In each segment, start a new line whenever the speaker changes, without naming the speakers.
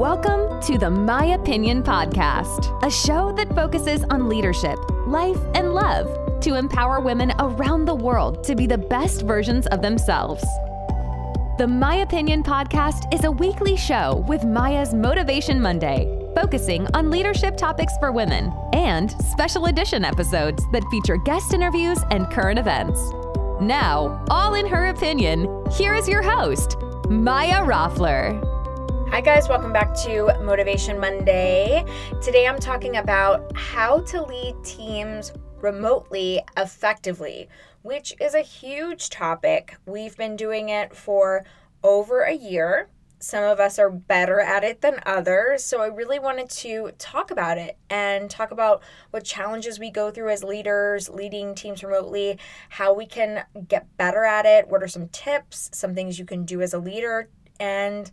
Welcome to the My Opinion Podcast, a show that focuses on leadership, life, and love to empower women around the world to be the best versions of themselves. The My Opinion Podcast is a weekly show with Maya's Motivation Monday, focusing on leadership topics for women, and special edition episodes that feature guest interviews and current events. Now, all in her opinion, here is your host, Maya Roffler.
Hi, guys, welcome back to Motivation Monday. Today I'm talking about how to lead teams remotely effectively, which is a huge topic. We've been doing it for over a year. Some of us are better at it than others. So I really wanted to talk about it and talk about what challenges we go through as leaders, leading teams remotely, how we can get better at it, what are some tips, some things you can do as a leader, and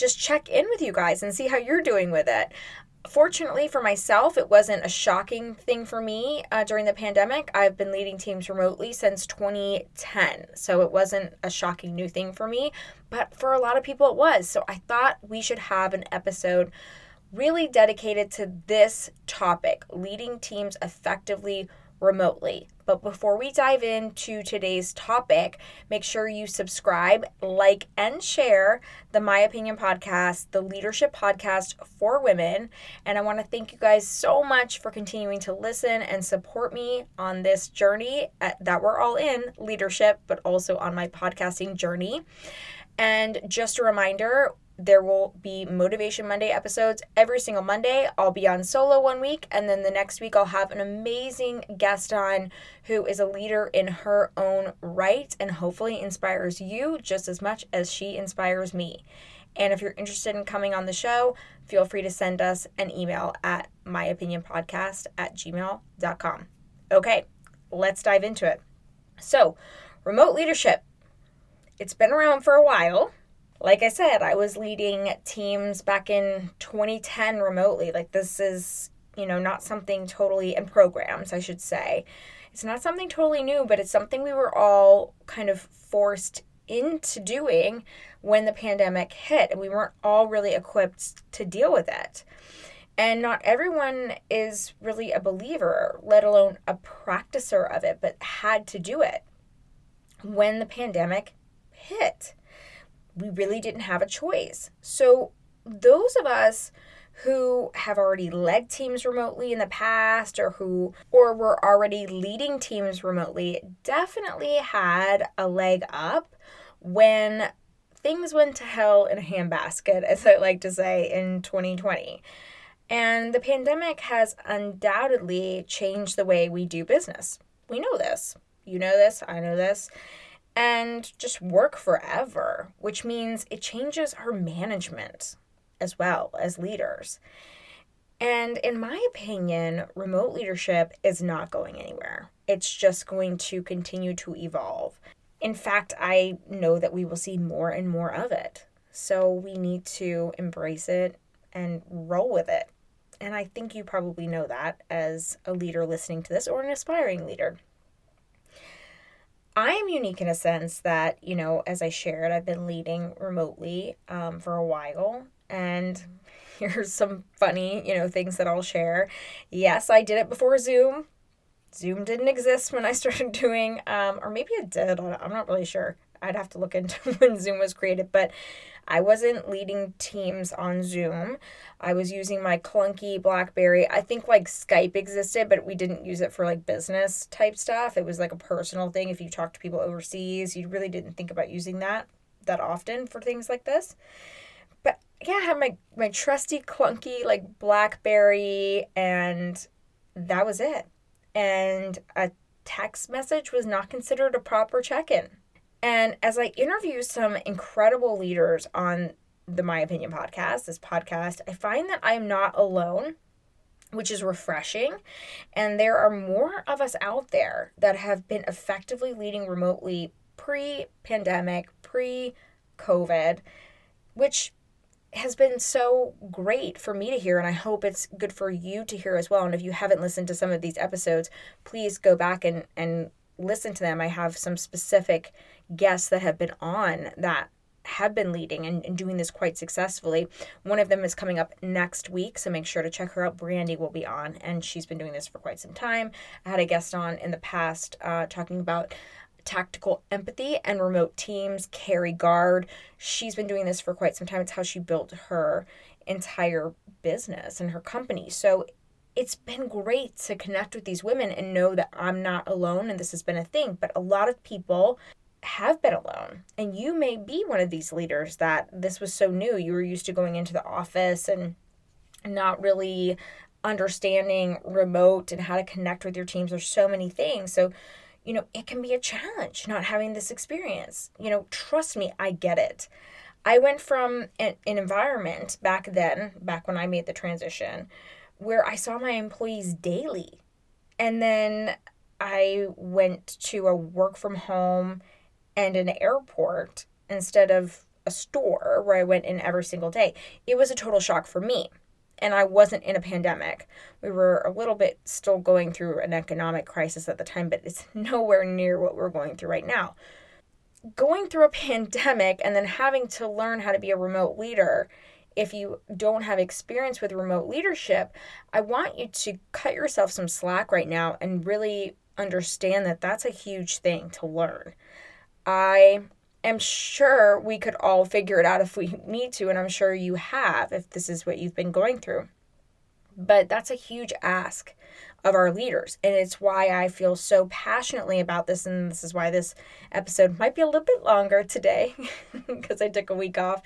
just check in with you guys and see how you're doing with it. Fortunately for myself, it wasn't a shocking thing for me uh, during the pandemic. I've been leading teams remotely since 2010, so it wasn't a shocking new thing for me, but for a lot of people it was. So I thought we should have an episode really dedicated to this topic leading teams effectively remotely. But before we dive into today's topic, make sure you subscribe, like, and share the My Opinion podcast, the leadership podcast for women. And I want to thank you guys so much for continuing to listen and support me on this journey uh, that we're all in leadership, but also on my podcasting journey. And just a reminder, there will be Motivation Monday episodes every single Monday. I'll be on solo one week, and then the next week I'll have an amazing guest on who is a leader in her own right and hopefully inspires you just as much as she inspires me. And if you're interested in coming on the show, feel free to send us an email at myopinionpodcast at gmail.com. Okay, let's dive into it. So, remote leadership. It's been around for a while like I said, I was leading teams back in 2010 remotely. Like, this is, you know, not something totally, in programs, I should say. It's not something totally new, but it's something we were all kind of forced into doing when the pandemic hit, and we weren't all really equipped to deal with it. And not everyone is really a believer, let alone a practicer of it, but had to do it when the pandemic hit we really didn't have a choice. So, those of us who have already led teams remotely in the past or who or were already leading teams remotely definitely had a leg up when things went to hell in a handbasket as I like to say in 2020. And the pandemic has undoubtedly changed the way we do business. We know this. You know this, I know this and just work forever, which means it changes our management as well as leaders. And in my opinion, remote leadership is not going anywhere. It's just going to continue to evolve. In fact, I know that we will see more and more of it. So we need to embrace it and roll with it. And I think you probably know that as a leader listening to this or an aspiring leader. Unique in a sense that, you know, as I shared, I've been leading remotely um, for a while. And here's some funny, you know, things that I'll share. Yes, I did it before Zoom. Zoom didn't exist when I started doing, um, or maybe it did. I'm not really sure. I'd have to look into when Zoom was created, but I wasn't leading teams on Zoom. I was using my clunky Blackberry. I think like Skype existed, but we didn't use it for like business type stuff. It was like a personal thing. If you talk to people overseas, you really didn't think about using that that often for things like this. But yeah, I had my my trusty clunky like Blackberry and that was it. And a text message was not considered a proper check-in. And as I interview some incredible leaders on the My Opinion podcast, this podcast, I find that I am not alone, which is refreshing. And there are more of us out there that have been effectively leading remotely pre pandemic, pre COVID, which has been so great for me to hear and I hope it's good for you to hear as well. And if you haven't listened to some of these episodes, please go back and and listen to them. I have some specific guests that have been on that have been leading and, and, doing this quite successfully. One of them is coming up next week, so make sure to check her out. Brandy will be on, and she's been doing this for quite some time. I had a guest on in the past uh, talking about tactical empathy and remote teams. Carrie Guard, she's been doing this for quite some time. It's how she built her entire business and her company. So it's been great to connect with these women and know that I'm not alone and this has been a thing. But a lot of people have been alone. And you may be one of these leaders that this was so new. You were used to going into the office and not really understanding remote and how to connect with your teams. There's so many things. So, you know, it can be a challenge not having this experience. You know, trust me, I get it. I went from an, an environment back then, back when I made the transition, where I saw my employees daily. And then I went to a work from home and an airport instead of a store where I went in every single day. It was a total shock for me. And I wasn't in a pandemic. We were a little bit still going through an economic crisis at the time, but it's nowhere near what we're going through right now. Going through a pandemic and then having to learn how to be a remote leader if you don't have experience with remote leadership, I want you to cut yourself some slack right now and really understand that that's a huge thing to learn. I am sure we could all figure it out if we need to, and I'm sure you have if this is what you've been going through. But that's a huge ask of our leaders. And it's why I feel so passionately about this. And this is why this episode might be a little bit longer today because I took a week off.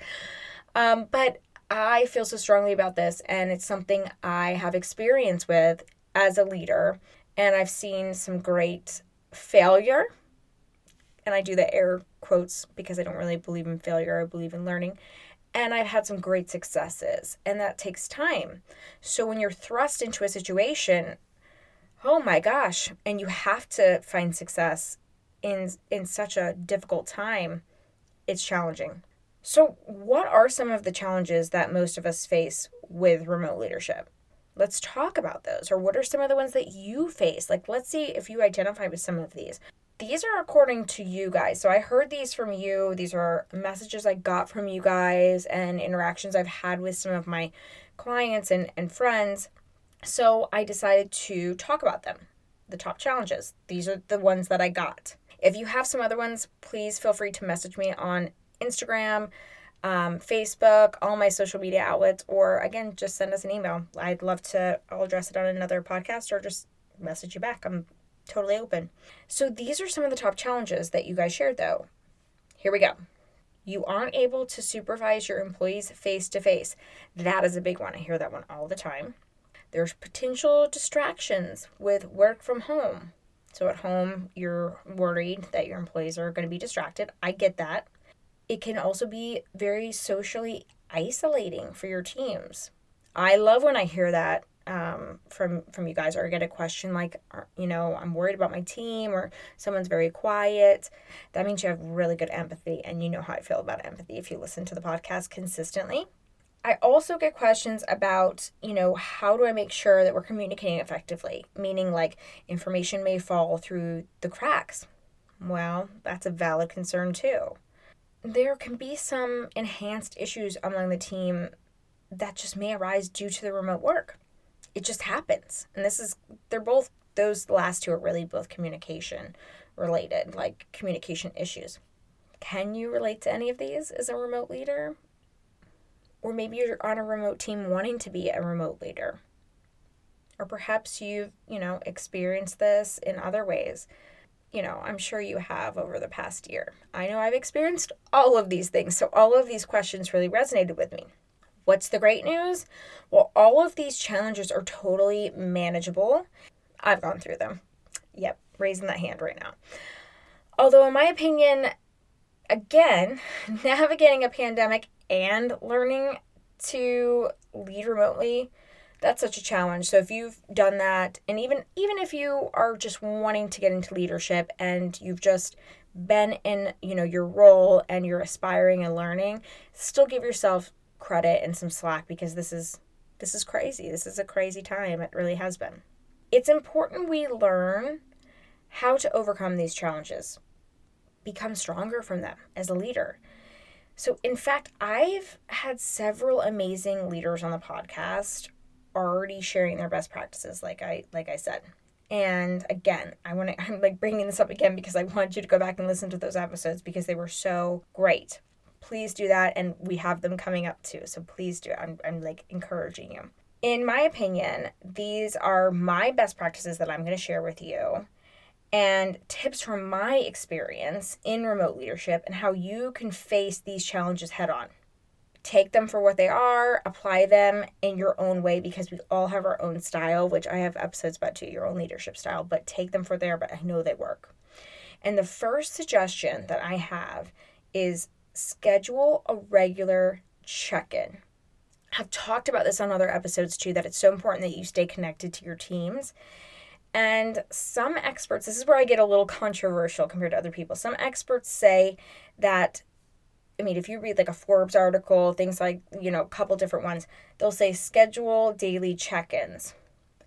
Um, but I feel so strongly about this. And it's something I have experience with as a leader. And I've seen some great failure and I do the air quotes because I don't really believe in failure, I believe in learning. And I've had some great successes, and that takes time. So when you're thrust into a situation, oh my gosh, and you have to find success in in such a difficult time, it's challenging. So, what are some of the challenges that most of us face with remote leadership? Let's talk about those. Or what are some of the ones that you face? Like, let's see if you identify with some of these these are according to you guys. So I heard these from you. These are messages I got from you guys and interactions I've had with some of my clients and, and friends. So I decided to talk about them, the top challenges. These are the ones that I got. If you have some other ones, please feel free to message me on Instagram, um, Facebook, all my social media outlets, or again, just send us an email. I'd love to, I'll address it on another podcast or just message you back. I'm totally open. So these are some of the top challenges that you guys shared though. Here we go. You aren't able to supervise your employees face to face. That is a big one. I hear that one all the time. There's potential distractions with work from home. So at home, you're worried that your employees are going to be distracted. I get that. It can also be very socially isolating for your teams. I love when I hear that um, from from you guys or I get a question like you know I'm worried about my team or someone's very quiet that means you have really good empathy and you know how I feel about empathy if you listen to the podcast consistently. I also get questions about you know how do I make sure that we're communicating effectively? Meaning like information may fall through the cracks. Well that's a valid concern too there can be some enhanced issues among the team that just may arise due to the remote work it just happens. And this is, they're both, those last two are really both communication related, like communication issues. Can you relate to any of these as a remote leader? Or maybe you're on a remote team wanting to be a remote leader. Or perhaps you've, you know, experienced this in other ways. You know, I'm sure you have over the past year. I know I've experienced all of these things. So all of these questions really resonated with me. What's the great news? Well, all of these challenges are totally manageable. I've gone through them. Yep, raising that hand right now. Although, in my opinion, again, navigating a pandemic and learning to lead remotely that's such a challenge so if you've done that and even even if you are just wanting to get into leadership and you've just been in you know your role and you're aspiring and learning still give yourself credit and some slack because this is this is crazy. This is a crazy time. It really has been. It's important we learn how to overcome these challenges, become stronger from them as a leader. So, in fact, I've had several amazing leaders on the podcast already sharing their best practices like I like I said. And again, I want to I'm like bringing this up again because I want you to go back and listen to those episodes because they were so great. Please do that and we have them coming up too. So please do. I'm I'm like encouraging you. In my opinion, these are my best practices that I'm going to share with you and tips from my experience in remote leadership and how you can face these challenges head on take them for what they are, apply them in your own way because we all have our own style, which I have episodes about too, your own leadership style, but take them for there, but I know they work. And the first suggestion that I have is schedule a regular check in. I've talked about this on other episodes too, that it's so important that you stay connected to your teams. And some experts, this is where I get a little controversial compared to other people. Some experts say that I mean, if you read like a Forbes article, things like, you know, a couple different ones, they'll say schedule daily check ins.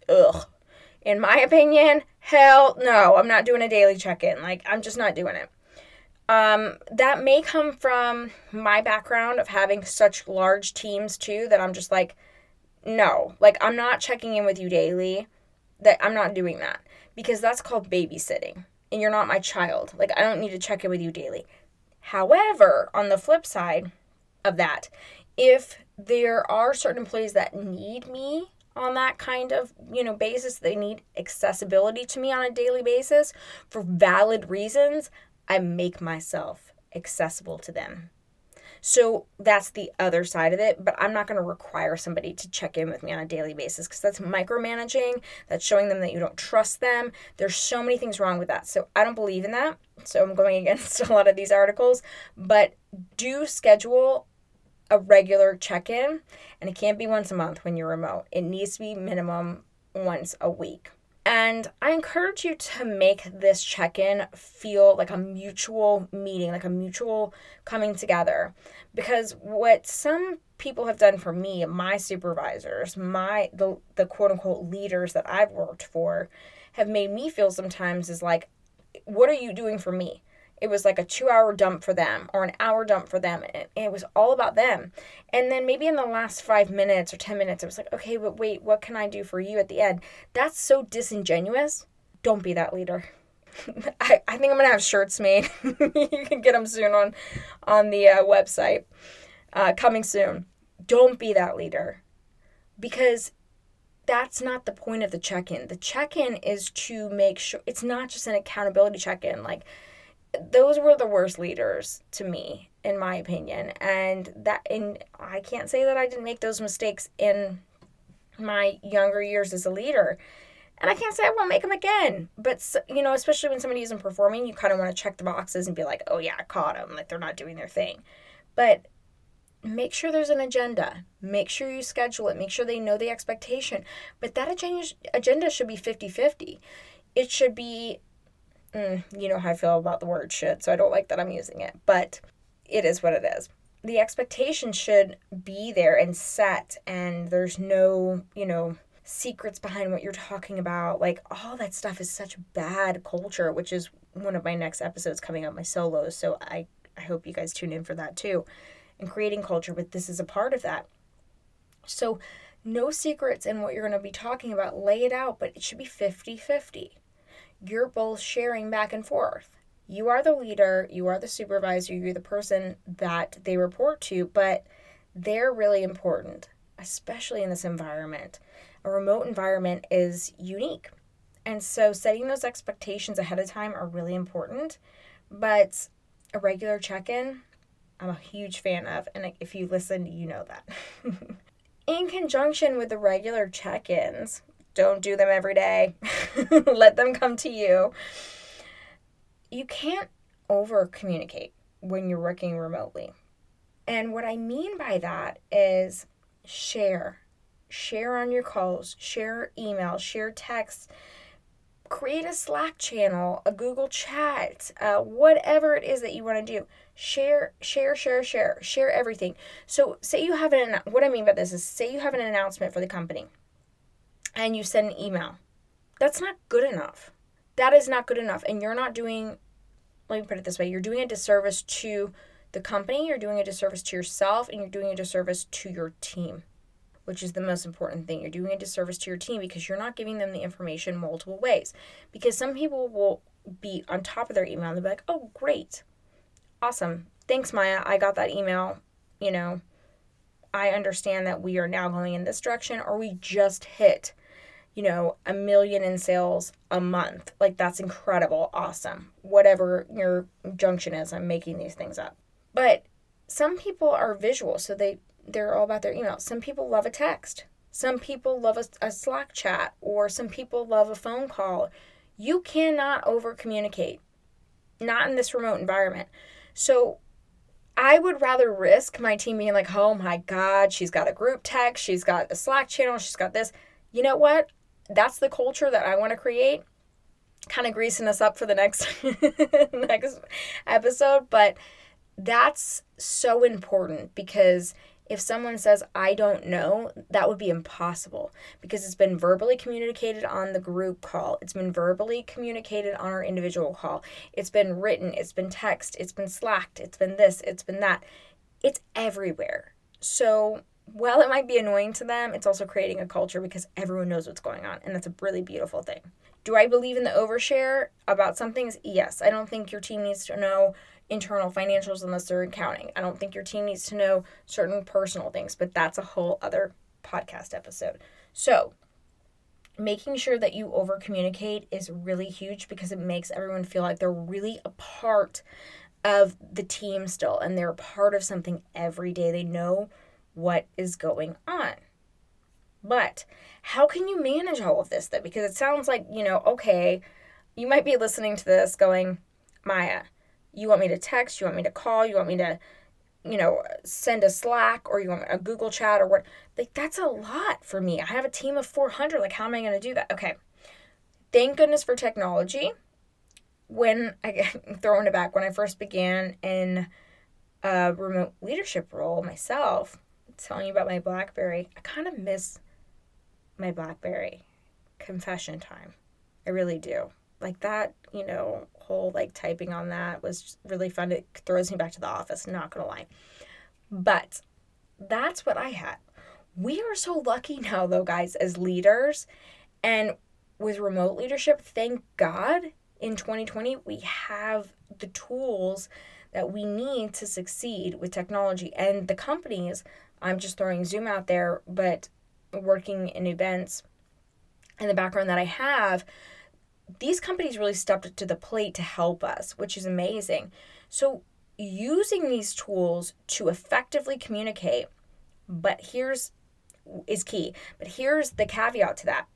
Ugh. In my opinion, hell no, I'm not doing a daily check in. Like, I'm just not doing it. Um, that may come from my background of having such large teams too that I'm just like, no, like, I'm not checking in with you daily. That I'm not doing that because that's called babysitting and you're not my child. Like, I don't need to check in with you daily. However, on the flip side of that, if there are certain employees that need me on that kind of you know basis they need accessibility to me on a daily basis for valid reasons i make myself accessible to them so that's the other side of it. But I'm not going to require somebody to check in with me on a daily basis because that's micromanaging. That's showing them that you don't trust them. There's so many things wrong with that. So I don't believe in that. So I'm going against a lot of these articles. But do schedule a regular check in. And it can't be once a month when you're remote, it needs to be minimum once a week. And I encourage you to make this check in feel like a mutual meeting, like a mutual coming together. Because what some people have done for me, my supervisors, my the, the quote unquote leaders that I've worked for, have made me feel sometimes is like, what are you doing for me? It was like a two hour dump for them or an hour dump for them and it was all about them. And then maybe in the last five minutes or ten minutes it was like okay but wait what can i do for you at the end? That's so disingenuous. Don't be that leader. I, I think i'm gonna have shirts made. You can get them soon on on the uh, website uh, coming soon. Don't be that leader. Because that's not the point of the check-in. The check-in is to make sure it's not just an accountability check-in like those were the worst leaders to me in my opinion. And that and i can't say that i didn't make those mistakes in my younger years as a leader. And i can't say i won't make them again. But you know especially when somebody isn't performing you kind of want to check the boxes and be like oh yeah i caught them like they're not doing their thing. But make sure there's an agenda. Make sure you schedule it. Make sure they know the expectation. But that agenda agenda should be 50-50 it should be mm, you know how I feel about the word should, so I don't like that I'm using it, but it is what it is. The expectation should be there and set, and there's no, you know, secrets behind what you're talking about. Like, all that stuff is such bad culture, which is one of my next episodes coming up, my solos. So I, I hope you guys tune in for that too. And creating culture, but this is a part of that. So, no secrets in what you're going to be talking about. Lay it out, but it should be 50 50 you're both sharing back and forth. You are the leader, you are the supervisor, you're the person that they report to, but they're really important, especially in this environment. A remote environment is unique. And so setting those expectations ahead of time are really important. But a regular check in, I'm a huge fan of. And if you listen, you know that. in conjunction with the regular check ins, don't do them every day. Let them come to you. You can't over communicate when you're working remotely. And what I mean by that is share. Share on your calls, share emails, share texts, create a Slack channel, a Google chat, uh, whatever it is that you want to do. Share, share, share, share, share everything. So, say you have an, what I mean by this is say you have an announcement for the company and you send an email. That's not good enough. That is not good enough. And you're not doing, let me put it this way, you're doing a disservice to the company, you're doing a disservice to yourself, and you're doing a disservice to your team, which is the most important thing. You're doing a disservice to your team because you're not giving them the information multiple ways. Because some people will be on top of their email and they'll be like, oh, great, awesome. Thanks, Maya. I got that email. You know, I understand that we are now going in this direction, or we just hit, you know, a million in sales a month. Like, that's incredible. Awesome. Whatever your junction is, I'm making these things up. But some people are visual, so they, they're all about their email. Some people love a text. Some people love a, a Slack chat, or some people love a phone call. You cannot over communicate, not in this remote environment. So, I would rather risk my team being like, oh my God, she's got a group text, she's got a Slack channel, she's got this. You know what? That's the culture that I want to create. Kind of greasing us up for the next next episode, but that's so important because if someone says, I don't know, that would be impossible because it's been verbally communicated on the group call. It's been verbally communicated on our individual call. It's been written, it's been text, it's been slacked, it's been this, it's been that. It's everywhere. So while it might be annoying to them, it's also creating a culture because everyone knows what's going on. And that's a really beautiful thing. Do I believe in the overshare about some things? Yes. I don't think your team needs to know internal financials unless they're accounting. I don't think your team needs to know certain personal things, but that's a whole other podcast episode. So, making sure that you over communicate is really huge because it makes everyone feel like they're really a part of the team still and they're a part of something every day. They know what is going on. But how can you manage all of this though? Because it sounds like, you know, okay, you might be listening to this going, Maya, you want me to text, you want me to call, you want me to, you know, send a Slack or you want a Google chat or what. Like, that's a lot for me. I have a team of 400. Like, how am I going to do that? Okay. Thank goodness for technology. When I throwing it back, when I first began in a remote leadership role myself, telling you about my Blackberry, I kind of miss my Blackberry confession time. I really do. Like that, you know, whole like typing on that was really fun. It throws me back to the office, not gonna lie. But that's what I had. We are so lucky now, though, guys, as leaders and with remote leadership. Thank God in 2020, we have the tools that we need to succeed with technology. And the companies, I'm just throwing Zoom out there, but working in events in the background that I have, these companies really stepped to the plate to help us, which is amazing. So, using these tools to effectively communicate, but here's is key. But here's the caveat to that.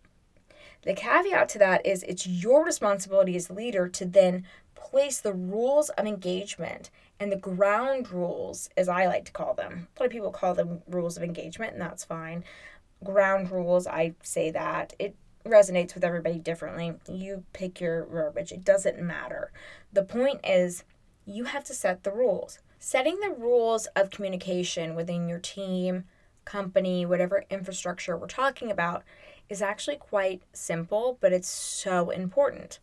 The caveat to that is it's your responsibility as leader to then place the rules of engagement and the ground rules, as I like to call them. A lot of people call them rules of engagement, and that's fine. Ground rules, I say that. It resonates with everybody differently. You pick your verbiage, it doesn't matter. The point is, you have to set the rules. Setting the rules of communication within your team, company, whatever infrastructure we're talking about is actually quite simple, but it's so important.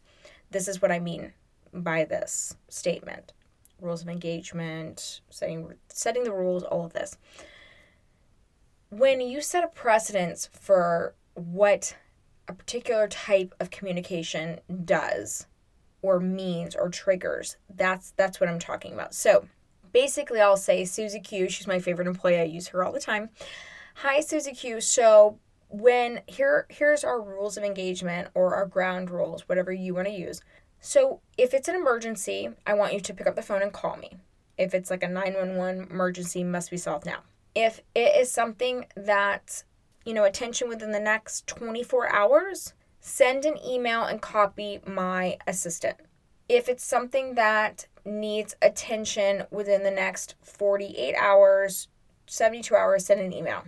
This is what I mean by this statement rules of engagement, setting, setting the rules, all of this. When you set a precedence for what a particular type of communication does or means or triggers. That's that's what I'm talking about. So basically I'll say Susie Q, she's my favorite employee. I use her all the time. Hi Susie Q. So when here here's our rules of engagement or our ground rules, whatever you want to use. So if it's an emergency, I want you to pick up the phone and call me. If it's like a 911 emergency must be solved now. If it is something that you know, attention within the next 24 hours, send an email and copy my assistant. If it's something that needs attention within the next 48 hours, 72 hours, send an email.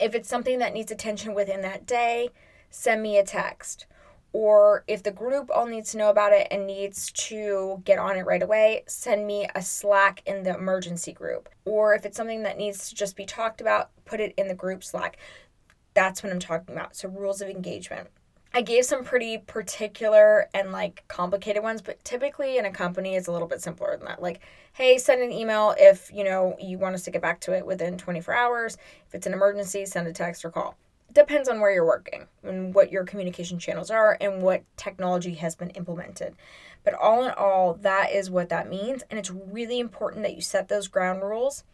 If it's something that needs attention within that day, send me a text. Or if the group all needs to know about it and needs to get on it right away, send me a Slack in the emergency group. Or if it's something that needs to just be talked about, put it in the group Slack. That's what I'm talking about. So, rules of engagement. I gave some pretty particular and like complicated ones, but typically in a company it's a little bit simpler than that. Like, hey, send an email if, you know, you want us to get back to it within 24 hours. If it's an emergency, send a text or call. Depends on where you're working and what your communication channels are and what technology has been implemented. But all in all, that is what that means. And it's really important that you set those ground rules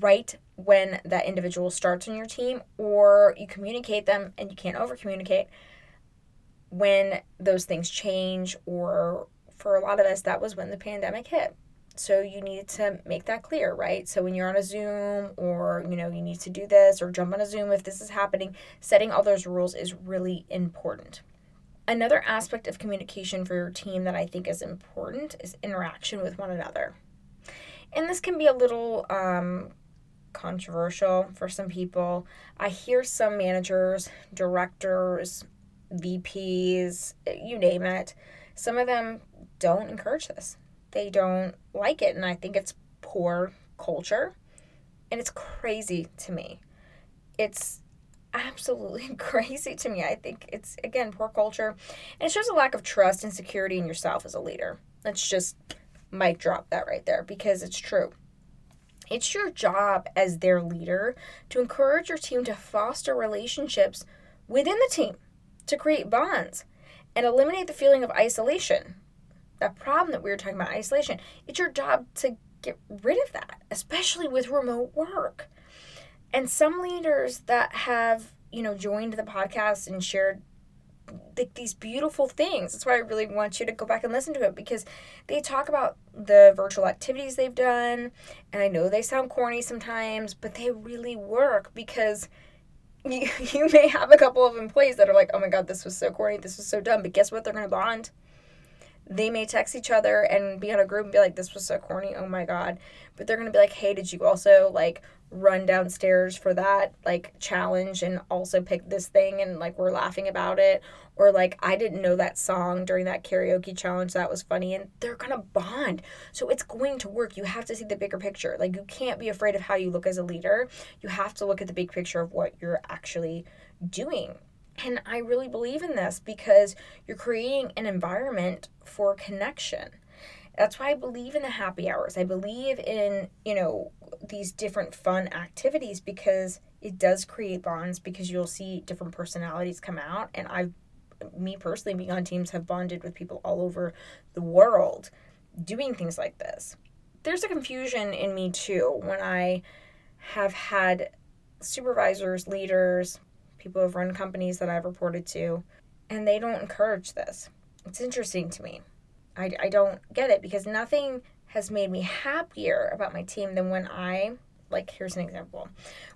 right when that individual starts on your team or you communicate them and you can't over communicate when those things change or for a lot of us that was when the pandemic hit so you need to make that clear right so when you're on a zoom or you know you need to do this or jump on a zoom if this is happening setting all those rules is really important another aspect of communication for your team that i think is important is interaction with one another and this can be a little um, controversial for some people. I hear some managers, directors, VPs, you name it, some of them don't encourage this. They don't like it, and I think it's poor culture. And it's crazy to me. It's absolutely crazy to me. I think it's, again, poor culture. And it shows a lack of trust and security in yourself as a leader. Let's just mic drop that right there because it's true. It's your job as their leader to encourage your team to foster relationships within the team, to create bonds, and eliminate the feeling of isolation. That problem that we were talking about, isolation, it's your job to get rid of that, especially with remote work. And some leaders that have, you know, joined the podcast and shared like these beautiful things. That's why I really want you to go back and listen to it because they talk about the virtual activities they've done. And I know they sound corny sometimes, but they really work because you, you may have a couple of employees that are like, oh my God, this was so corny, this was so dumb. But guess what? They're going to bond. They may text each other and be on a group and be like, this was so corny, oh my God. But they're going to be like, hey, did you also like run downstairs for that like challenge and also pick this thing and like we're laughing about it or like I didn't know that song during that karaoke challenge that was funny and they're going to bond. So it's going to work. You have to see the bigger picture. Like you can't be afraid of how you look as a leader. You have to look at the big picture of what you're actually doing. And I really believe in this because you're creating an environment for connection. That's why I believe in the happy hours. I believe in, you know, these different fun activities because it does create bonds because you'll see different personalities come out and I've me personally being on teams have bonded with people all over the world doing things like this. There's a confusion in me too when I have had supervisors, leaders, people who have run companies that I've reported to, and they don't encourage this. It's interesting to me. I, I don't get it because nothing has made me happier about my team than when I, like, here's an example.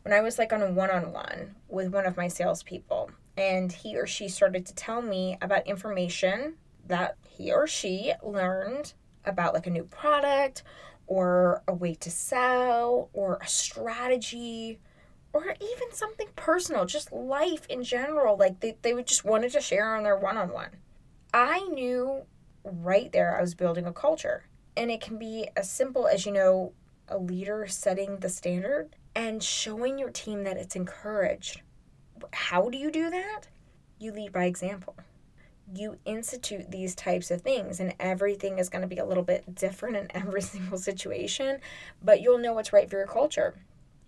When I was like on a one on one with one of my salespeople, and he or she started to tell me about information that he or she learned about like a new product or a way to sell or a strategy or even something personal, just life in general. Like they, they would just wanted to share on their one on one. I knew right there I was building a culture. And it can be as simple as, you know, a leader setting the standard and showing your team that it's encouraged. How do you do that? You lead by example. You institute these types of things, and everything is going to be a little bit different in every single situation, but you'll know what's right for your culture.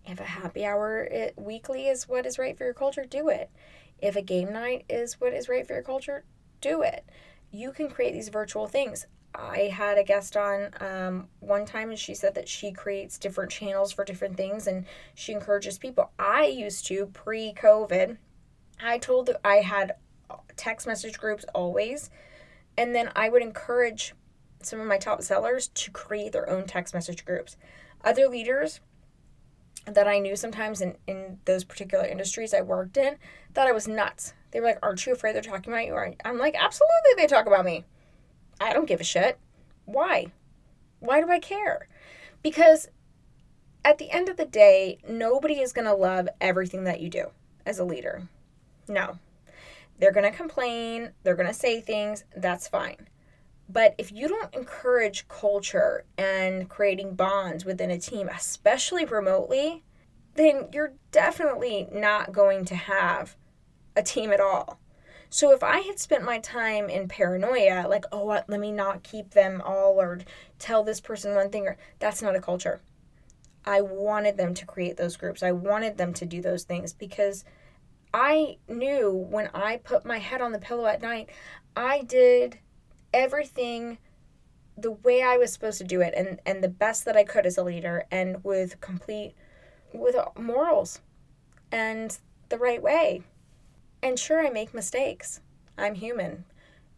If a happy hour it, weekly is what is right for your culture, do it. If a game night is what is right for your culture, do it. You can create these virtual things. I had a guest on um, one time and she said that she creates different channels for different things and she encourages people. I used to pre COVID, I told I had text message groups always, and then I would encourage some of my top sellers to create their own text message groups. Other leaders that I knew sometimes in, in those particular industries I worked in thought I was nuts. They were like, Aren't you afraid they're talking about you? I'm like, Absolutely, they talk about me. I don't give a shit. Why? Why do I care? Because at the end of the day, nobody is going to love everything that you do as a leader. No. They're going to complain, they're going to say things, that's fine. But if you don't encourage culture and creating bonds within a team, especially remotely, then you're definitely not going to have a team at all. So if I had spent my time in paranoia, like, oh, let me not keep them all or tell this person one thing, or that's not a culture. I wanted them to create those groups. I wanted them to do those things because I knew when I put my head on the pillow at night, I did everything the way I was supposed to do it and, and the best that I could as a leader and with complete with morals and the right way. And sure I make mistakes. I'm human.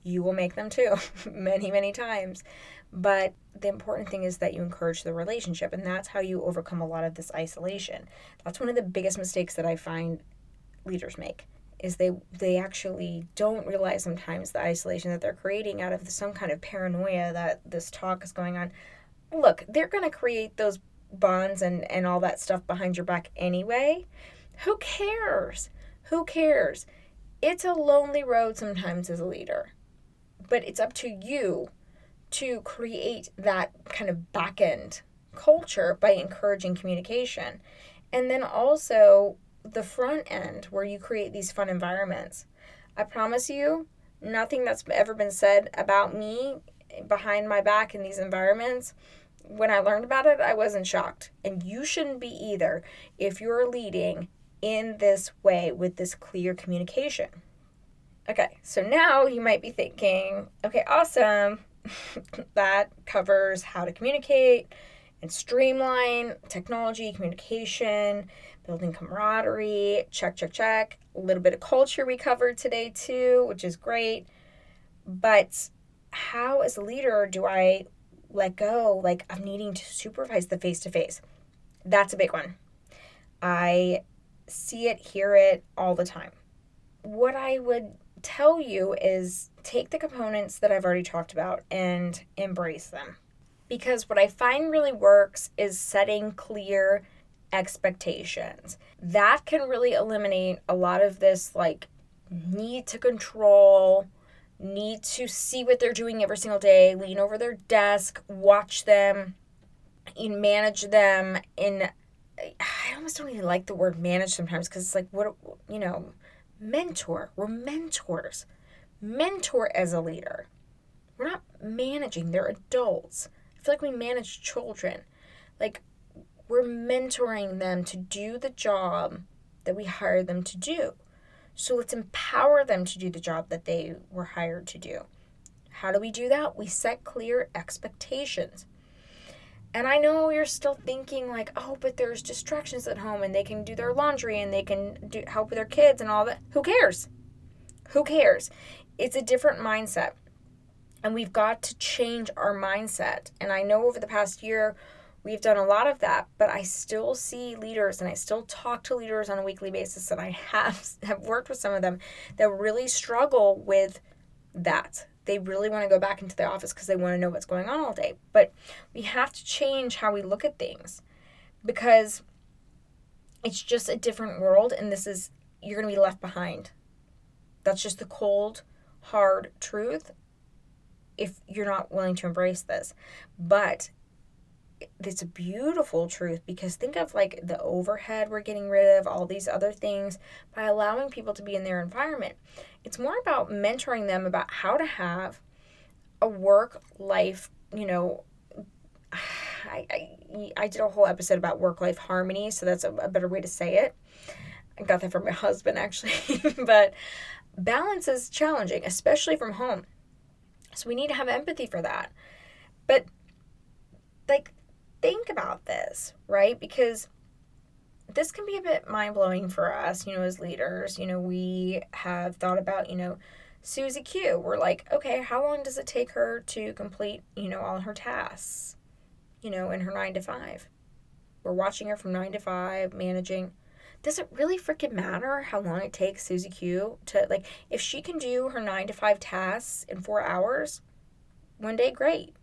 You will make them too many, many times. But the important thing is that you encourage the relationship and that's how you overcome a lot of this isolation. That's one of the biggest mistakes that I find leaders make is they they actually don't realize sometimes the isolation that they're creating out of some kind of paranoia that this talk is going on. Look, they're going to create those bonds and and all that stuff behind your back anyway. Who cares? Who cares? It's a lonely road sometimes as a leader. But it's up to you to create that kind of back end culture by encouraging communication. And then also the front end where you create these fun environments. I promise you, nothing that's ever been said about me behind my back in these environments, when I learned about it, I wasn't shocked. And you shouldn't be either if you're leading in this way with this clear communication. Okay, so now you might be thinking, okay, awesome. that covers how to communicate and streamline technology, communication, building camaraderie, check, check, check. A little bit of culture we covered today too, which is great. But how, as a leader, do I let go like of needing to supervise the face to face? That's a big one. I see it, hear it all the time. What I would tell you is take the components that I've already talked about and embrace them. Because what I find really works is setting clear expectations. That can really eliminate a lot of this like need to control, need to see what they're doing every single day, lean over their desk, watch them, and manage them in I almost don't even like the word manage sometimes because it's like what you know, mentor. We're mentors. Mentor as a leader. We're not managing, they're adults. I feel like we manage children. Like we're mentoring them to do the job that we hired them to do. So let's empower them to do the job that they were hired to do. How do we do that? We set clear expectations. And I know you're still thinking like, "Oh, but there's distractions at home and they can do their laundry and they can do help with their kids and all that." Who cares? Who cares? It's a different mindset. And we've got to change our mindset. And I know over the past year We've done a lot of that, but I still see leaders and I still talk to leaders on a weekly basis and I have have worked with some of them that really struggle with that. They really want to go back into the office because they want to know what's going on all day. But we have to change how we look at things because it's just a different world and this is you're going to be left behind. That's just the cold, hard truth if you're not willing to embrace this. But it's a beautiful truth because think of like the overhead we're getting rid of, all these other things by allowing people to be in their environment. It's more about mentoring them about how to have a work life, you know. I, I, I did a whole episode about work life harmony, so that's a, a better way to say it. I got that from my husband actually, but balance is challenging, especially from home. So we need to have empathy for that. But like think about this, right? Because this can be a bit mind blowing for us, you know, as leaders. You know, we have thought about, you know, Susie Q. We're like, okay, how long does it take her to complete, you know, all her tasks, you know, in her nine to five? We're watching her from nine to five, managing. Does it really freaking matter how long it takes Susie Q to, like, if she can do her nine to five tasks in four hours, one day, great.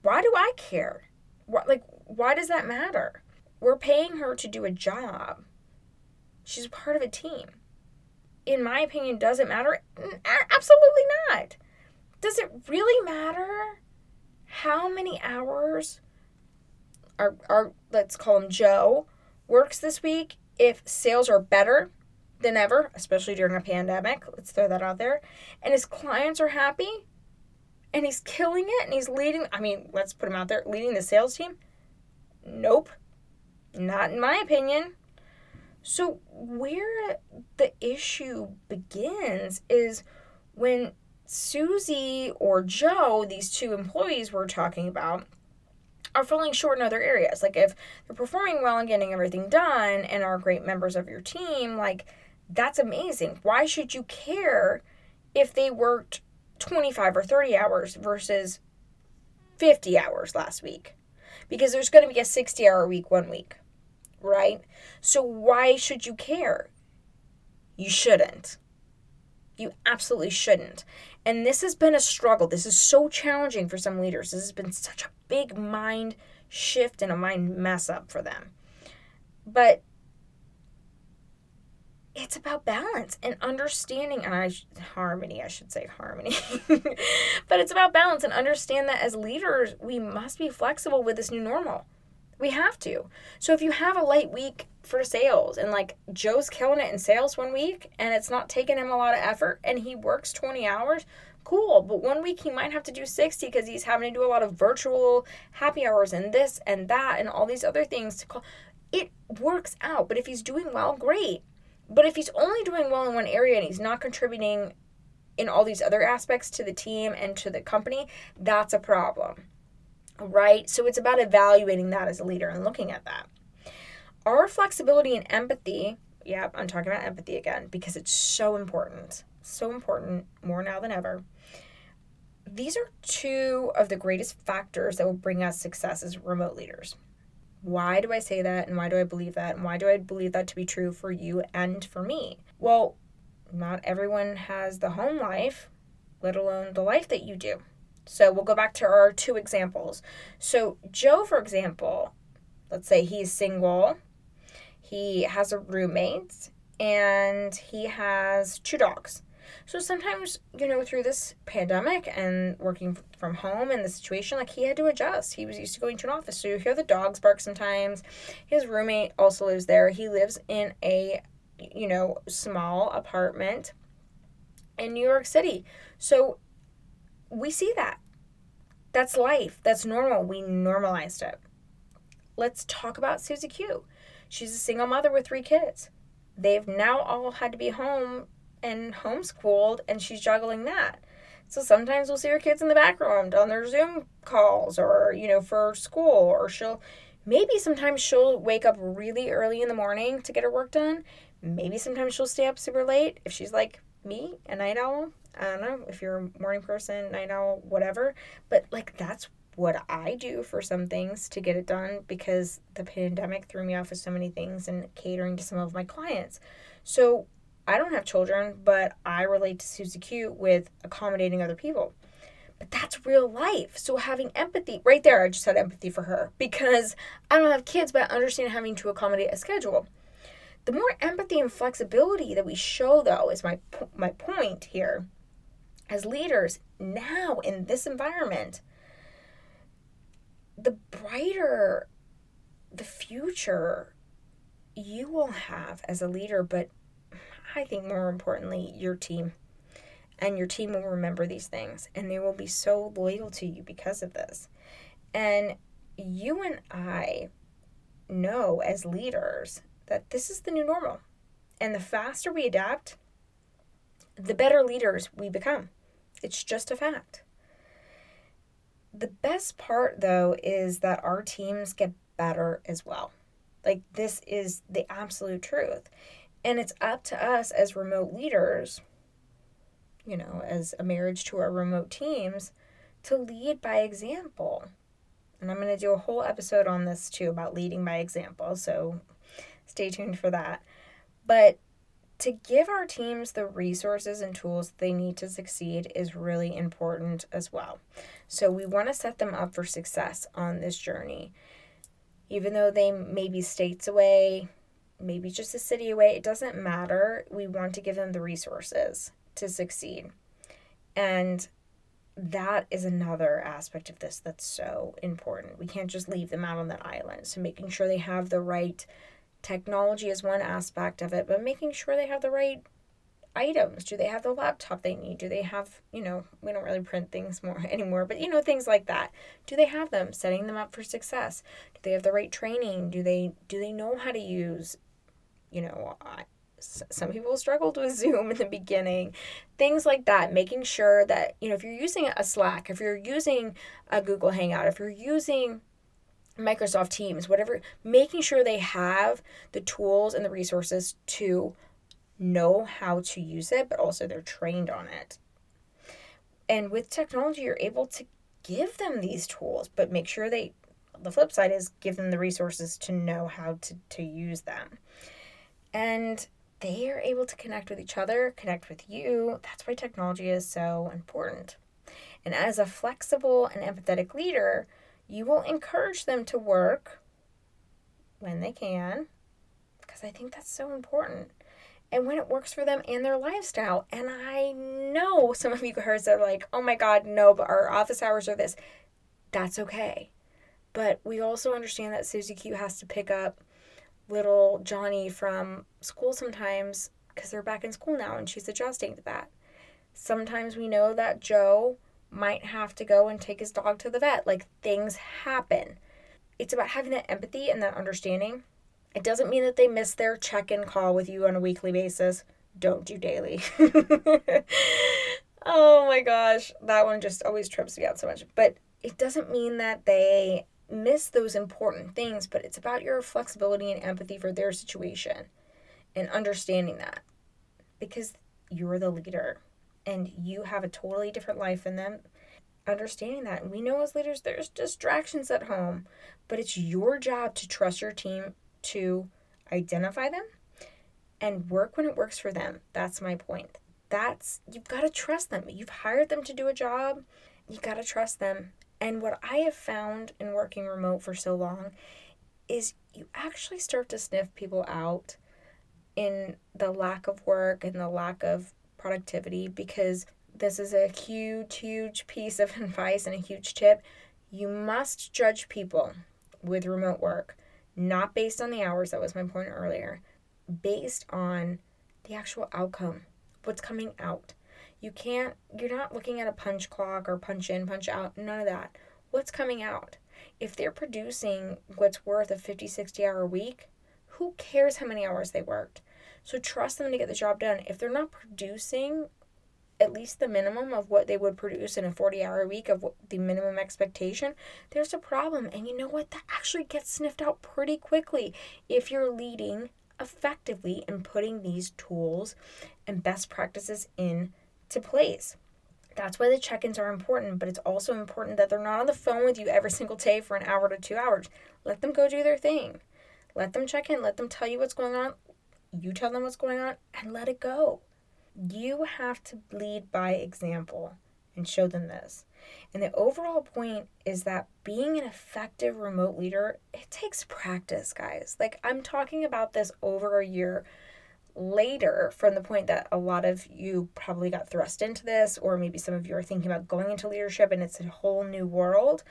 Why do I care? What, like, why does that matter? We're paying her to do a job. She's part of a team. In my opinion, does it matter? Absolutely not. Does it really matter how many hours our, our let's call him Joe works this week if sales are better than ever, especially during a pandemic. Let's throw that out there. And his clients are happy and he's killing it and he's leading. I mean, let's put him out there leading the sales team. Nope. Not in my opinion. So, where the issue begins is when Susie or Joe, these two employees we're talking about, are falling short in other areas. Like if they're performing well and getting everything done and are great members of your team, like that's amazing. Why should you care if they worked 25 or 30 hours versus 50 hours last week? Because there's going to be a 60 hour week one week, right? So why should you care? You shouldn't. You absolutely shouldn't. And this has been a struggle. This is so challenging for some leaders. This has been such a big mind shift and a mind mess up for them. But it's about balance and understanding and I harmony, I should say harmony. but it's about balance and understand that as leaders, we must be flexible with this new normal. We have to. So if you have a light week for sales and like Joe's killing it in sales one week and it's not taking him a lot of effort and he works 20 hours, cool. But one week he might have to do 60 because he's having to do a lot of virtual happy hours and this and that and all these other things to call. It works out. But if he's doing well, great. But if he's only doing well in one area and he's not contributing in all these other aspects to the team and to the company, that's a problem right? So it's about evaluating that as a leader and looking at that. Our flexibility and empathy, yeah, I'm talking about empathy again because it's so important. So important, more now than ever. These are two of the greatest factors that will bring us success as remote leaders. Why do I say that and why do I believe that and why do I believe that to be true for you and for me? Well, not everyone has the home life, let alone the life that you do. So we'll go back to our two examples. So, Joe, for example, let's say he's single, he has a roommate, and he has two dogs. So sometimes, you know, through this pandemic and working from home and the situation, like he had to adjust. He was used to going to an office. So you hear the dogs bark sometimes. His roommate also lives there. He lives in a, you know, small apartment in New York City. So we see that. That's life. That's normal. We normalized it. Let's talk about Susie Q. She's a single mother with three kids. They've now all had to be home and homeschooled, and she's juggling that. So sometimes we'll see her kids in the background on their Zoom calls or, you know, for school, or she'll maybe sometimes she'll wake up really early in the morning to get her work done. Maybe sometimes she'll stay up super late if she's like me, a night owl. I don't know if you're a morning person, night owl, whatever. But like that's what I do for some things to get it done because the pandemic threw me off with so many things and catering to some of my clients. So I don't have children, but I relate to Susie Q with accommodating other people. But that's real life. So having empathy, right there, I just had empathy for her because I don't have kids, but I understand having to accommodate a schedule. The more empathy and flexibility that we show, though, is my my point here. As leaders now in this environment, the brighter the future you will have as a leader, but I think more importantly, your team. And your team will remember these things and they will be so loyal to you because of this. And you and I know as leaders that this is the new normal. And the faster we adapt, the better leaders we become. It's just a fact. The best part, though, is that our teams get better as well. Like, this is the absolute truth. And it's up to us as remote leaders, you know, as a marriage to our remote teams, to lead by example. And I'm going to do a whole episode on this too about leading by example. So stay tuned for that. But to give our teams the resources and tools they need to succeed is really important as well. So we want to set them up for success on this journey. Even though they may be states away, maybe just a city away, it doesn't matter. We want to give them the resources to succeed. And that is another aspect of this that's so important. We can't just leave them out on that island. So making sure they have the right technology is one aspect of it, but making sure they have the right items. Do they have the laptop they need? Do they have, you know, we don't really print things more anymore, but you know, things like that. Do they have them? Setting them up for success. Do they have the right training? Do they do they know how to use, you know, some people struggled with Zoom in the beginning. Things like that, making sure that, you know, if you're using a Slack, if you're using a Google Hangout, if you're using Microsoft Teams, whatever, making sure they have the tools and the resources to know how to use it, but also they're trained on it. And with technology, you're able to give them these tools, but make sure they, the flip side is give them the resources to know how to, to use them. And they are able to connect with each other, connect with you. That's why technology is so important. And as a flexible and empathetic leader, you will encourage them to work when they can, because I think that's so important and when it works for them and their lifestyle. And I know some of you guys are like, oh my God, no, but our office hours are this. That's okay. But we also understand that Susie Q has to pick up little Johnny from school sometimes because they're back in school now and she's adjusting to that. Sometimes we know that Joe might have to go and take his dog to the vet. Like things happen. It's about having that empathy and that understanding it doesn't mean that they miss their check in call with you on a weekly basis. Don't do daily. oh my gosh, that one just always trips me out so much. But it doesn't mean that they miss those important things, but it's about your flexibility and empathy for their situation and understanding that because you're the leader and you have a totally different life than them. Understanding that. We know as leaders, there's distractions at home, but it's your job to trust your team to identify them and work when it works for them. That's my point. That's you've got to trust them. You've hired them to do a job. You've got to trust them. And what I have found in working remote for so long is you actually start to sniff people out in the lack of work and the lack of productivity because this is a huge, huge piece of advice and a huge tip. You must judge people with remote work not based on the hours, that was my point earlier, based on the actual outcome, what's coming out. You can't, you're not looking at a punch clock or punch in, punch out, none of that. What's coming out? If they're producing what's worth a 50, 60 hour week, who cares how many hours they worked? So trust them to get the job done. If they're not producing at least the minimum of what they would produce in a 40 hour week of the minimum expectation, there's a problem. And you know what? That actually gets sniffed out pretty quickly if you're leading effectively and putting these tools and best practices into place. That's why the check ins are important, but it's also important that they're not on the phone with you every single day for an hour to two hours. Let them go do their thing. Let them check in. Let them tell you what's going on. You tell them what's going on and let it go you have to lead by example and show them this. And the overall point is that being an effective remote leader, it takes practice, guys. Like I'm talking about this over a year later from the point that a lot of you probably got thrust into this or maybe some of you are thinking about going into leadership and it's a whole new world.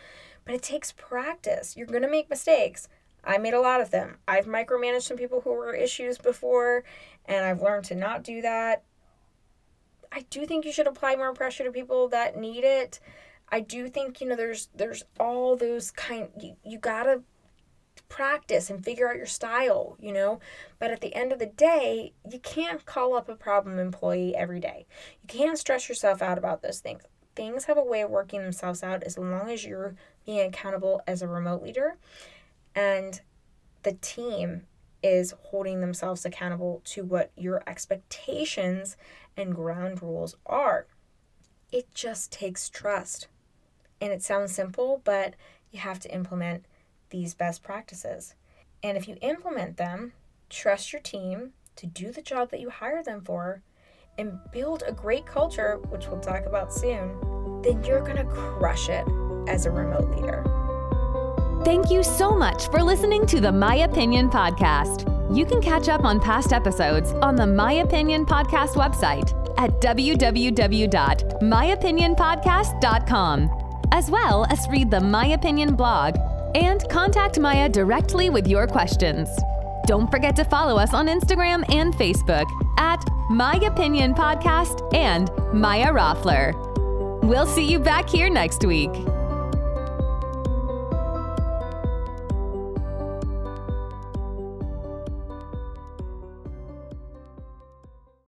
But it takes practice. You're going to make mistakes. I made a lot of them. I've micromanaged some people who were issues before and I've learned to not do that I do think you should apply more pressure to people that need it. I do think you know there's there's all those kind you, you gotta practice and figure out your style, you know. But at the end of the day, you can't call up a problem employee every day. You can't stress yourself out about those things. Things have a way of working themselves out as long as you're being accountable as a remote leader and the team is holding themselves accountable to what your expectations and ground rules are. It just takes trust. And it sounds simple, but you have to implement these best practices. And if you implement them, trust your team to do the job that you hire them for, and build a great culture, which we'll talk about soon, then you're going to crush it as a remote leader.
Thank you so much for listening to the My Opinion Podcast. You can catch up on past episodes on the My Opinion Podcast website at www.myopinionpodcast.com, as well as read the My Opinion blog and contact Maya directly with your questions. Don't forget to follow us on Instagram and Facebook at My Opinion Podcast and Maya Roffler. We'll see you back here next week.